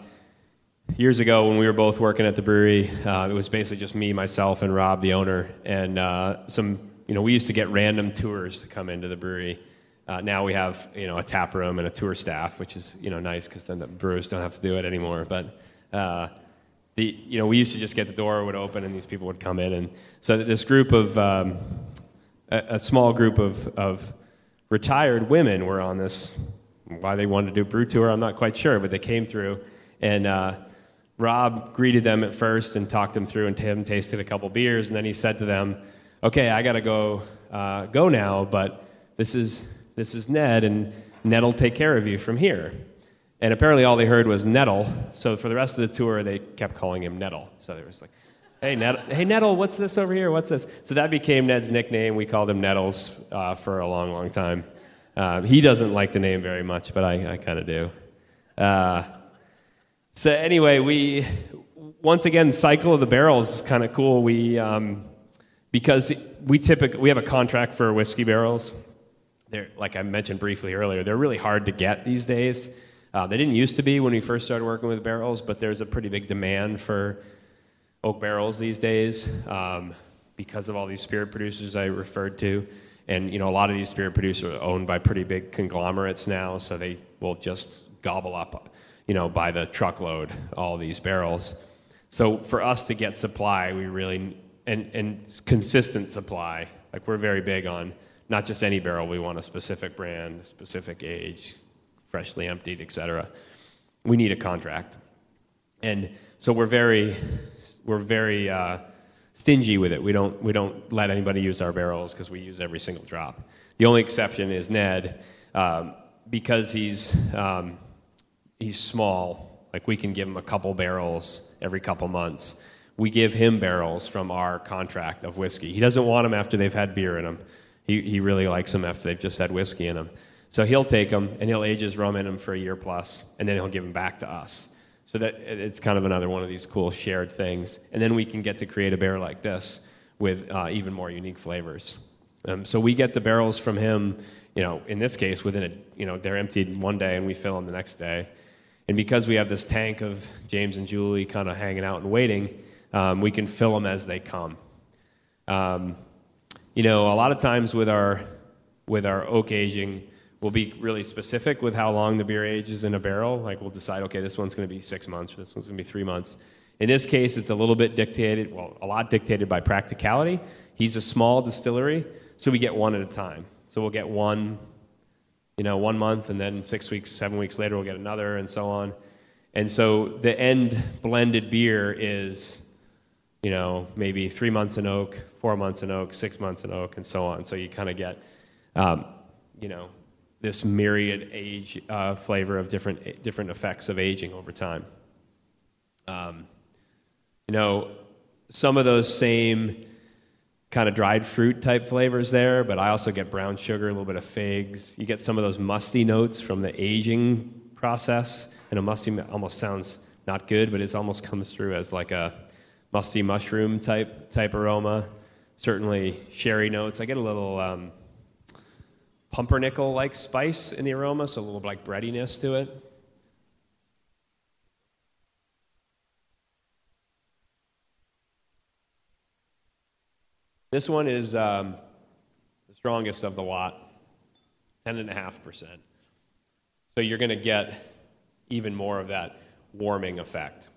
years ago when we were both working at the brewery, uh, it was basically just me, myself, and Rob, the owner, and uh, some. You know, we used to get random tours to come into the brewery. Uh, now we have you know a tap room and a tour staff, which is you know nice because then the brewers don't have to do it anymore. But uh, the you know we used to just get the door would open and these people would come in, and so this group of um, a, a small group of of retired women were on this. Why they wanted to do a brew tour, I'm not quite sure, but they came through and. Uh, Rob greeted them at first and talked them through, and Tim tasted a couple beers, and then he said to them, "Okay, I got to go uh, go now, but this is this is Ned, and Ned'll take care of you from here." And apparently, all they heard was Nettle. So for the rest of the tour, they kept calling him Nettle. So they was like, "Hey, Nettle, hey Nettle, what's this over here? What's this?" So that became Ned's nickname. We called him Nettles uh, for a long, long time. Uh, he doesn't like the name very much, but I, I kind of do. Uh, so anyway, we once again cycle of the barrels is kind of cool. We um, because we typically we have a contract for whiskey barrels. They're like I mentioned briefly earlier. They're really hard to get these days. Uh, they didn't used to be when we first started working with barrels, but there's a pretty big demand for oak barrels these days um, because of all these spirit producers I referred to. And you know, a lot of these spirit producers are owned by pretty big conglomerates now, so they will just gobble up you know, by the truckload, all these barrels. So for us to get supply, we really, and, and consistent supply, like we're very big on not just any barrel, we want a specific brand, specific age, freshly emptied, et cetera. We need a contract. And so we're very, we're very uh, stingy with it. We don't, we don't let anybody use our barrels because we use every single drop. The only exception is Ned, um, because he's um, he's small. Like we can give him a couple barrels every couple months. We give him barrels from our contract of whiskey. He doesn't want them after they've had beer in them. He, he really likes them after they've just had whiskey in them. So he'll take them and he'll age his rum in them for a year plus, and then he'll give them back to us. So that it's kind of another one of these cool shared things. And then we can get to create a beer like this with uh, even more unique flavors. Um, so we get the barrels from him, you know, in this case, within a, you know, they're emptied one day and we fill them the next day. And because we have this tank of James and Julie kind of hanging out and waiting, um, we can fill them as they come. Um, you know, a lot of times with our with our oak aging, we'll be really specific with how long the beer ages in a barrel. Like we'll decide, okay, this one's going to be six months, or this one's going to be three months. In this case, it's a little bit dictated, well, a lot dictated by practicality. He's a small distillery, so we get one at a time. So we'll get one you know, one month, and then six weeks, seven weeks later, we'll get another, and so on. And so the end blended beer is, you know, maybe three months in oak, four months in oak, six months in oak, and so on. So you kind of get, um, you know, this myriad age uh, flavor of different different effects of aging over time. Um, you know, some of those same kind of dried fruit type flavors there, but I also get brown sugar, a little bit of figs. You get some of those musty notes from the aging process. And a musty almost sounds not good, but it almost comes through as like a musty mushroom type type aroma. Certainly sherry notes. I get a little um, pumpernickel like spice in the aroma, so a little bit like breadiness to it. This one is um, the strongest of the lot, 10.5%. So you're going to get even more of that warming effect.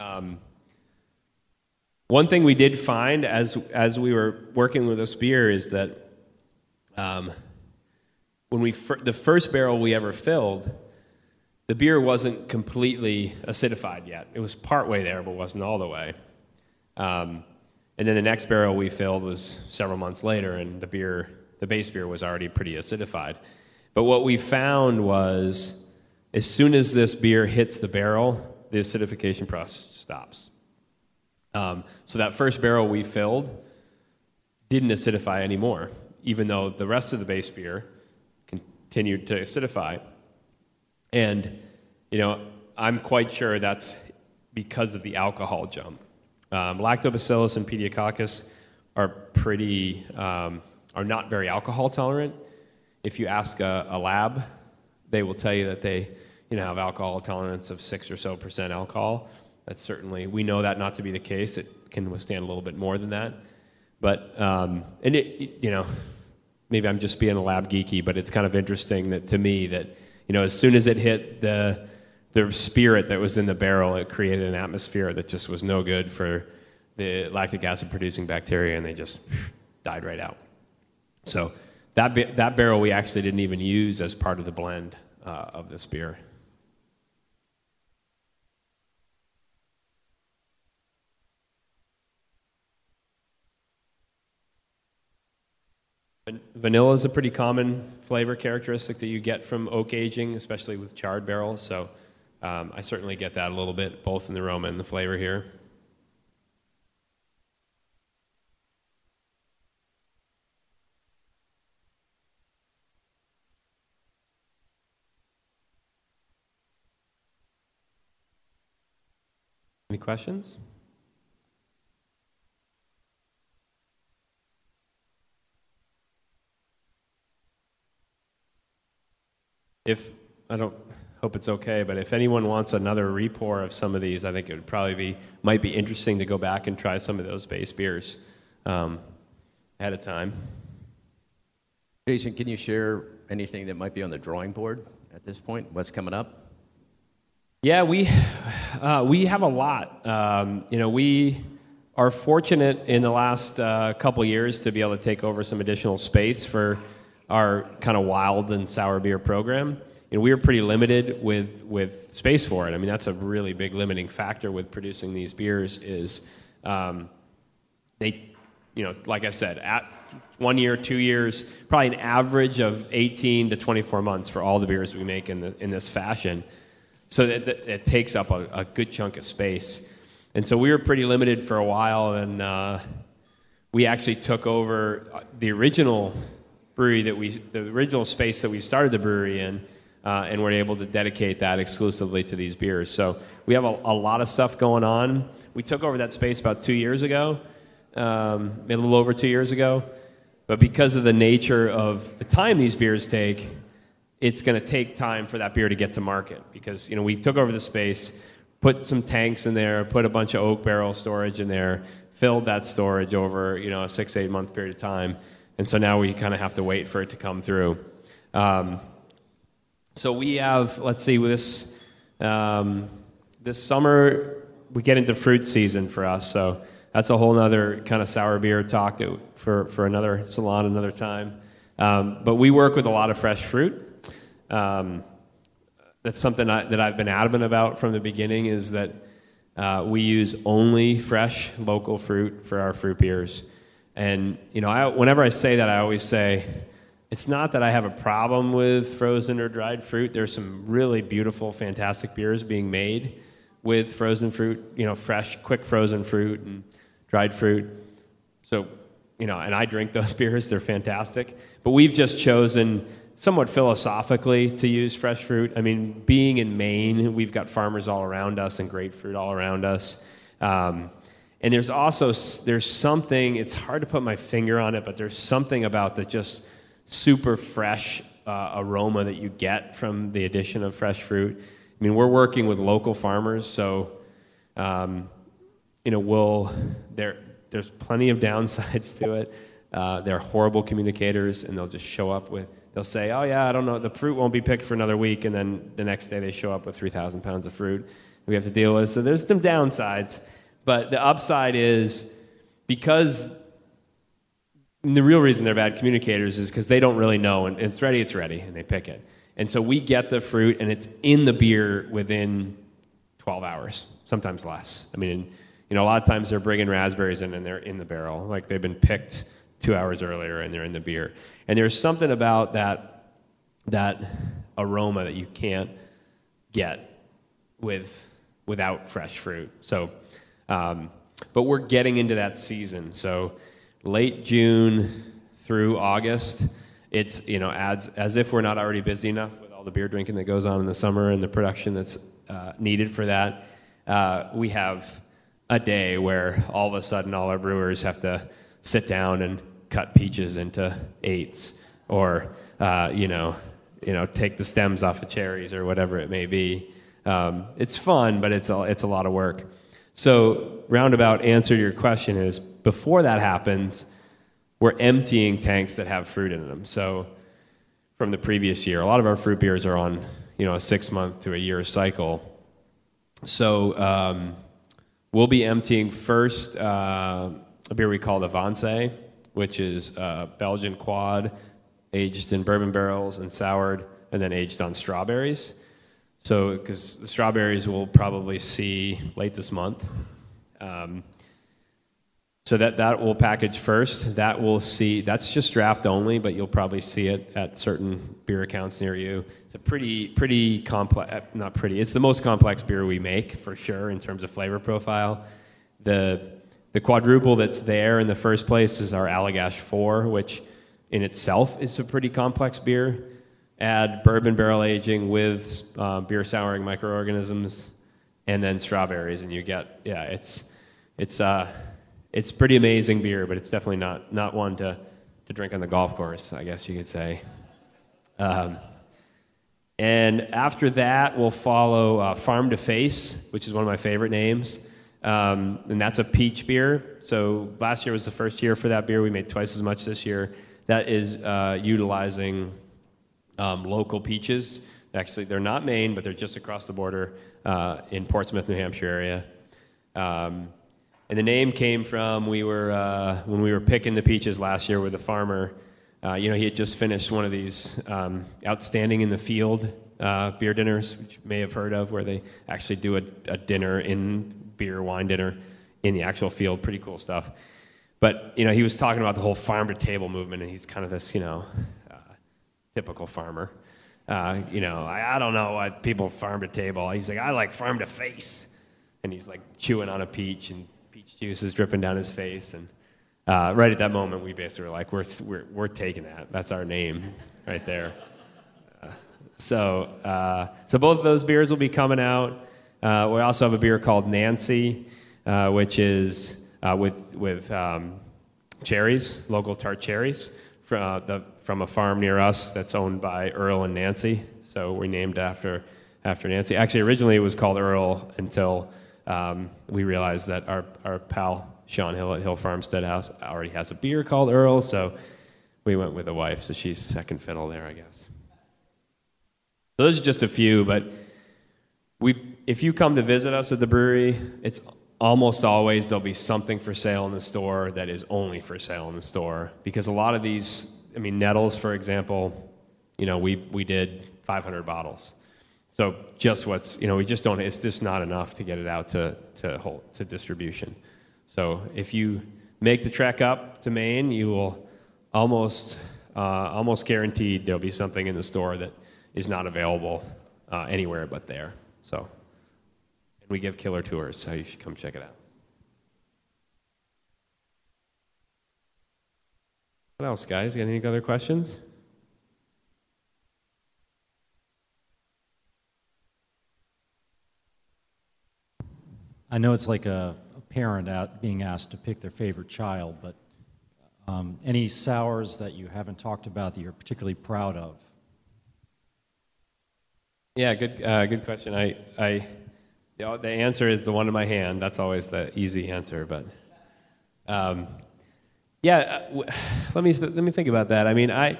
Um, one thing we did find as, as we were working with this beer is that um, when we fir- the first barrel we ever filled, the beer wasn't completely acidified yet. It was partway there, but wasn't all the way. Um, and then the next barrel we filled was several months later, and the beer, the base beer, was already pretty acidified. But what we found was, as soon as this beer hits the barrel, the acidification process stops. Um, so that first barrel we filled didn't acidify anymore, even though the rest of the base beer continued to acidify. And, you know, I'm quite sure that's because of the alcohol jump. Um, lactobacillus and pediococcus are pretty, um, are not very alcohol tolerant. If you ask a, a, lab, they will tell you that they, you know, have alcohol tolerance of six or so percent alcohol. That's certainly, we know that not to be the case. It can withstand a little bit more than that. But, um, and it, you know, maybe I'm just being a lab geeky, but it's kind of interesting that to me that, you know, as soon as it hit the, the spirit that was in the barrel, it created an atmosphere that just was no good for the lactic acid producing bacteria, and they just died right out. So that, that barrel we actually didn't even use as part of the blend uh, of this beer. Vanilla is a pretty common flavor characteristic that you get from oak aging, especially with charred barrels. So um, I certainly get that a little bit, both in the aroma and the flavor here. Any questions? If I don't hope it's okay, but if anyone wants another repour of some of these, I think it would probably be might be interesting to go back and try some of those base beers um, ahead of time. Jason, can you share anything that might be on the drawing board at this point? What's coming up? Yeah, we uh, we have a lot. Um, you know, we are fortunate in the last uh, couple years to be able to take over some additional space for our kind of wild and sour beer program. You know, we were pretty limited with, with space for it. I mean, that's a really big limiting factor with producing these beers is um, they, you know, like I said, at one year, two years, probably an average of 18 to 24 months for all the beers we make in, the, in this fashion. So that it takes up a, a, good chunk of space. And so we were pretty limited for a while, and uh, we actually took over uh, the original brewery that we, the original space that we started the brewery in, uh, and we're able to dedicate that exclusively to these beers. So we have a, a, lot of stuff going on. We took over that space about two years ago, um, a little over two years ago. But because of the nature of the time these beers take, it's going to take time for that beer to get to market. Because you know we took over the space, put some tanks in there, put a bunch of oak barrel storage in there, filled that storage over you know a six eight month period of time and so now we kind of have to wait for it to come through. Um, so we have, let's see, this um, this summer we get into fruit season for us. So that's a whole other kind of sour beer talk to, for for another salon another time. Um, but we work with a lot of fresh fruit. Um, that's something I, that I've been adamant about from the beginning is that uh, we use only fresh local fruit for our fruit beers. And you know, I, whenever I say that, I always say, it's not that I have a problem with frozen or dried fruit. There's some really beautiful, fantastic beers being made with frozen fruit, you know, fresh, quick frozen fruit and dried fruit. So, you know, and I drink those beers, they're fantastic. But we've just chosen somewhat philosophically to use fresh fruit. I mean, being in Maine, we've got farmers all around us and grapefruit all around us. Um, and there's also there's something. It's hard to put my finger on it, but there's something about the just super fresh uh, aroma that you get from the addition of fresh fruit. I mean, we're working with local farmers, so um, you know, we'll there. There's plenty of downsides to it. Uh, they're horrible communicators, and they'll just show up with. They'll say, "Oh yeah, I don't know. The fruit won't be picked for another week," and then the next day they show up with 3,000 pounds of fruit we have to deal with. So there's some downsides. But the upside is because the real reason they're bad communicators is because they don't really know, and it's ready, it's ready, and they pick it. And so we get the fruit, and it's in the beer within 12 hours, sometimes less. I mean, you know, a lot of times they're bringing raspberries in, and they're in the barrel, like they've been picked two hours earlier, and they're in the beer. And there's something about that that aroma that you can't get with without fresh fruit. So, um, but we're getting into that season. So, late June through August, it's you know as as if we're not already busy enough with all the beer drinking that goes on in the summer and the production that's uh, needed for that. Uh, we have a day where all of a sudden all our brewers have to sit down and cut peaches into eighths, or uh, you know, you know, take the stems off of cherries or whatever it may be. Um, it's fun, but it's a, it's a lot of work. So, roundabout answer to your question is before that happens, we're emptying tanks that have fruit in them. So, from the previous year, a lot of our fruit beers are on you know a six month to a year cycle. So, um, we'll be emptying first uh, a beer we call the Avance, which is uh, Belgian quad, aged in bourbon barrels and soured, and then aged on strawberries. So, because the strawberries we'll probably see late this month. Um, so that, that will package first. That will see, that's just draft only, but you'll probably see it at certain beer accounts near you. It's a pretty, pretty complex, uh, not pretty, it's the most complex beer we make for sure in terms of flavor profile. The, the quadruple that's there in the first place is our Allagash 4, which in itself is a pretty complex beer add bourbon barrel aging with uh, beer souring microorganisms, and then strawberries, and you get yeah, it's it's uh, it's pretty amazing beer, but it's definitely not not one to to drink on the golf course, I guess you could say. Um, and after that, we'll follow uh, Farm to Face, which is one of my favorite names. Um, and that's a peach beer. So last year was the first year for that beer. We made twice as much this year. That is uh, utilizing um, local peaches. Actually, they're not Maine, but they're just across the border uh, in Portsmouth, New Hampshire area. Um, and the name came from we were uh, when we were picking the peaches last year with a farmer. Uh, you know, he had just finished one of these um, outstanding in the field uh, beer dinners, which you may have heard of, where they actually do a, a dinner in beer wine dinner in the actual field. Pretty cool stuff. But you know, he was talking about the whole farm to table movement, and he's kind of this, you know, typical farmer. Uh, you know, I, I, don't know people farm to table. He's like, I like farm to face. And he's like chewing on a peach, and peach juice is dripping down his face. And uh, right at that moment, we basically were like, we're, we're, we're taking that. That's our name right there. Uh, so, uh, so both of those beers will be coming out. Uh, we also have a beer called Nancy, uh, which is with, with um, cherries, local tart cherries from, the, from a farm near us that's owned by Earl and Nancy. So we named after after Nancy. Actually, originally it was called Earl until um, we realized that our, our pal Shaun Hill at Hill Farmstead House already has a beer called Earl, so we went with a wife, so she's second fiddle there, I guess. So those are just a few, but we, if you come to visit us at the brewery, it's almost always there'll be something for sale in the store that is only for sale in the store because a lot of these i mean nettles for example you know we, we did 500 bottles. So just what's you know we just don't it's just not enough to get it out to to whole, to distribution. So if you make the trek up to maine you will almost uh, almost guaranteed there'll be something in the store that is not available uh, anywhere but there. So we give killer tours, so you should come check it out. What else, guys? Got any other questions? I know it's like a, a parent out being asked to pick their favorite child, but um, any sours that you haven't talked about that you're particularly proud of? Yeah, good, uh, good question. I, I the, the answer is the one in my hand. That's always the easy answer. But um, yeah, uh, let me let me think about that. I mean, I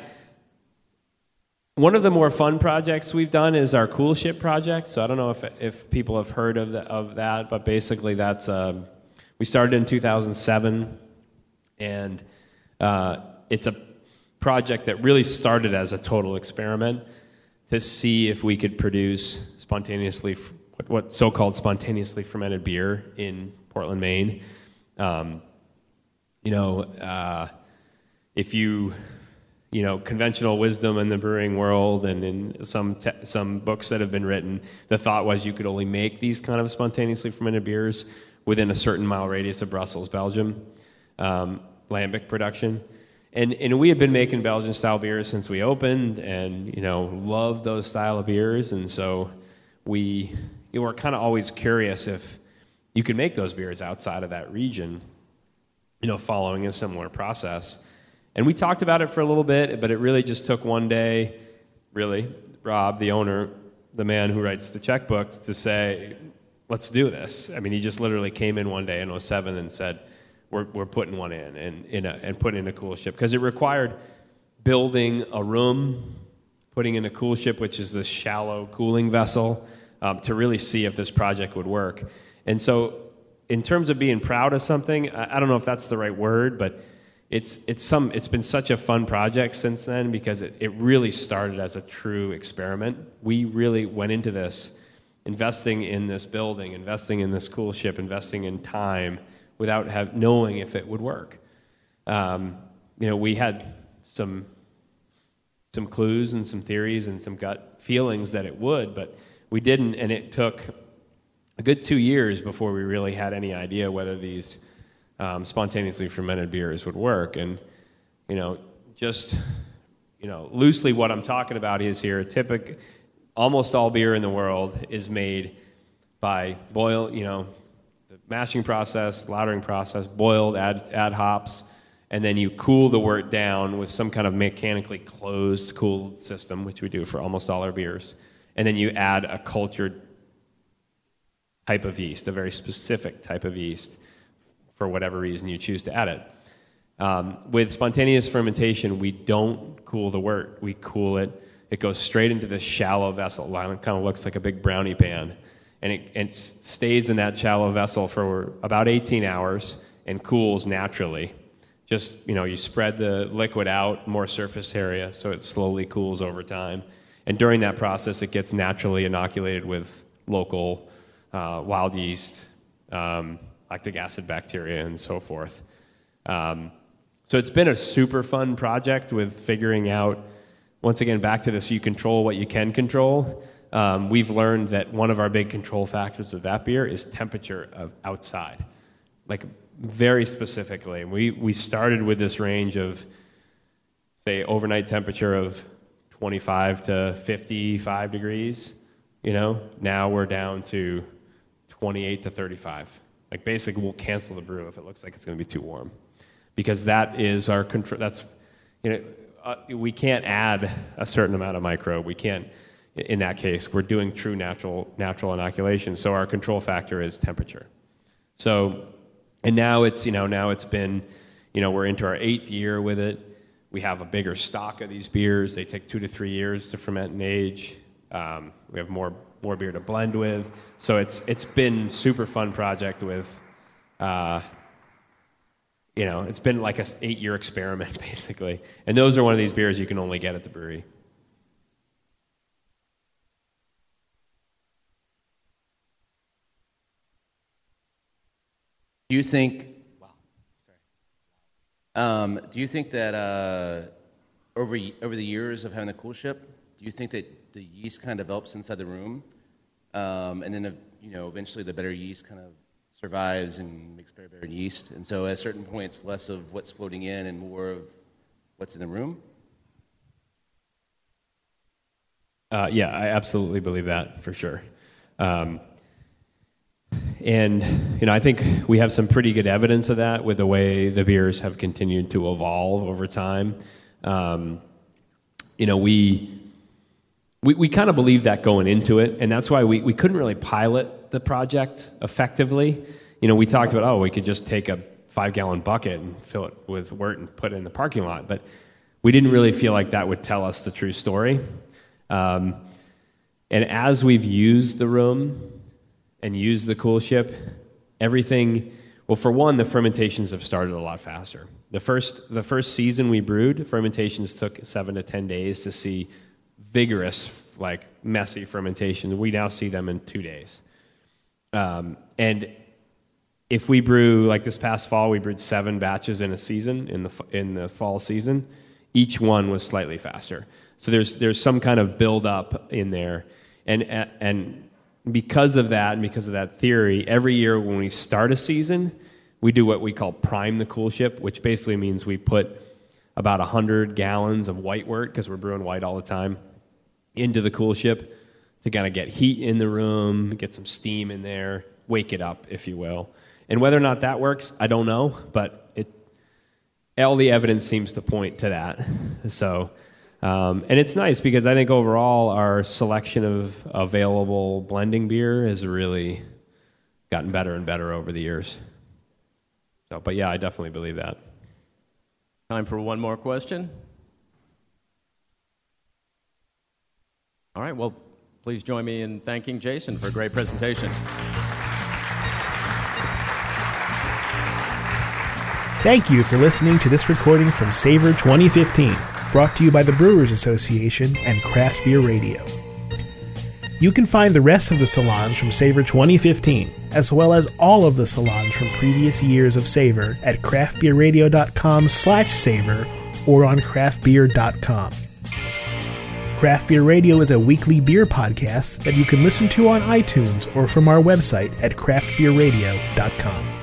one of the more fun projects we've done is our Coolship project. So I don't know if if people have heard of the, of that, but basically that's um, we started in 2007, and uh, it's a project that really started as a total experiment to see if we could produce spontaneously what, what so-called spontaneously fermented beer in Portland, Maine. Um, you know, uh, if you you know conventional wisdom in the brewing world and in some te- some books that have been written, the thought was you could only make these kind of spontaneously fermented beers within a certain mile radius of Brussels, Belgium, um, lambic production. And, and we had been making Belgian style beers since we opened and, you know, loved those style of beers. And so we know, were kind of always curious if you could make those beers outside of that region, you know, following a similar process. And we talked about it for a little bit, but it really just took one day, really, Rob, the owner, the man who writes the checkbooks, to say, let's do this. I mean, he just literally came in one day in 07 and said, we're, we're putting one in and, in a, and putting in a coolship. because it required building a room, putting in a coolship, which is this shallow cooling vessel, um, to really see if this project would work. And so, in terms of being proud of something, I, I don't know if that's the right word, but it's, it's, some, it's been such a fun project since then because it, it really started as a true experiment. We really went into this investing in this building, investing in this coolship, investing in time without have, knowing if it would work. Um, you know, we had some some clues and some theories and some gut feelings that it would, but we didn't, and it took a good two years before we really had any idea whether these um, spontaneously fermented beers would work. And you know, just you know, loosely, what I'm talking about is here. Typical, almost all beer in the world is made by boil, you know, the mashing process, lautering process, boiled, add, add hops, and then you cool the wort down with some kind of mechanically closed cooled system, which we do for almost all our beers. And then you add a cultured type of yeast, a very specific type of yeast, for whatever reason you choose to add it. Um, with spontaneous fermentation, we don't cool the wort. We cool it. It goes straight into this shallow vessel. It kind of looks like a big brownie pan and it, it stays in that shallow vessel for about 18 hours and cools naturally. Just, you know, you spread the liquid out, more surface area, so it slowly cools over time. And during that process, it gets naturally inoculated with local uh, wild yeast, um, lactic acid bacteria, and so forth. Um, so it's been a super fun project with figuring out, once again, back to this you control what you can control um, we've learned that one of our big control factors of that beer is temperature of outside, like very specifically. We, we started with this range of, say, overnight temperature of 25 to 55 degrees. You know, now we're down to 28 to 35. Like basically, we'll cancel the brew if it looks like it's going to be too warm, because that is our control. That's you know, uh, we can't add a certain amount of microbe. We can't in that case, we're doing true natural, natural inoculation. So our control factor is temperature. So, and now it's, you know, now it's been, you know, we're into our eighth year with it. We have a bigger stock of these beers. They take two to three years to ferment and age. Um, we have more, more beer to blend with. So it's, it's been super fun project with, uh, you know, it's been like a eight year experiment basically. And those are one of these beers you can only get at the brewery. Do you think? Wow, sorry. Um, do you think that uh, over over the years of having the coolship, do you think that the yeast kind of develops inside the room, um, and then uh, you know eventually the better yeast kind of survives and makes better better yeast, and so at a certain point it's less of what's floating in and more of what's in the room? Uh, yeah, I absolutely believe that for sure. Um, and you know, I think we have some pretty good evidence of that with the way the beers have continued to evolve over time. Um, you know, we we, we kind of believed that going into it, and that's why we, we couldn't really pilot the project effectively. You know, we talked about oh, we could just take a five gallon bucket and fill it with wort and put it in the parking lot, but we didn't really feel like that would tell us the true story. Um, and as we've used the room and used the coolship, everything Well, for one, the fermentations have started a lot faster. The first, the first season we brewed, fermentations took seven to 10 days to see vigorous, like messy fermentation. We now see them in two days. Um, and if we brew, like this past fall, we brewed seven batches in a season, in the, in the fall season, each one was slightly faster. So there's, there's some kind of build up in there. And, and because of that, and because of that theory, every year when we start a season, we do what we call prime the coolship, which basically means we put about 100 gallons of white wort, because we're brewing white all the time, into the coolship to kind of get heat in the room, get some steam in there, wake it up, if you will. And whether or not that works, I don't know, but it, all the evidence seems to point to that. So, um, and it's nice because I think overall our selection of available blending beer has really gotten better and better over the years. So, but yeah, I definitely believe that. Time for one more question. All right, well, please join me in thanking Jason for a great presentation. Thank you for listening to this recording from Savor 2015, brought to you by the Brewers Association and Craft Beer Radio. You can find the rest of the salons from Savor 2015, as well as all of the salons from previous years of Savor at craftbeerradio.com slash savor or on craftbeer.com. Craft Beer Radio is a weekly beer podcast that you can listen to on iTunes or from our website at craftbeerradio.com.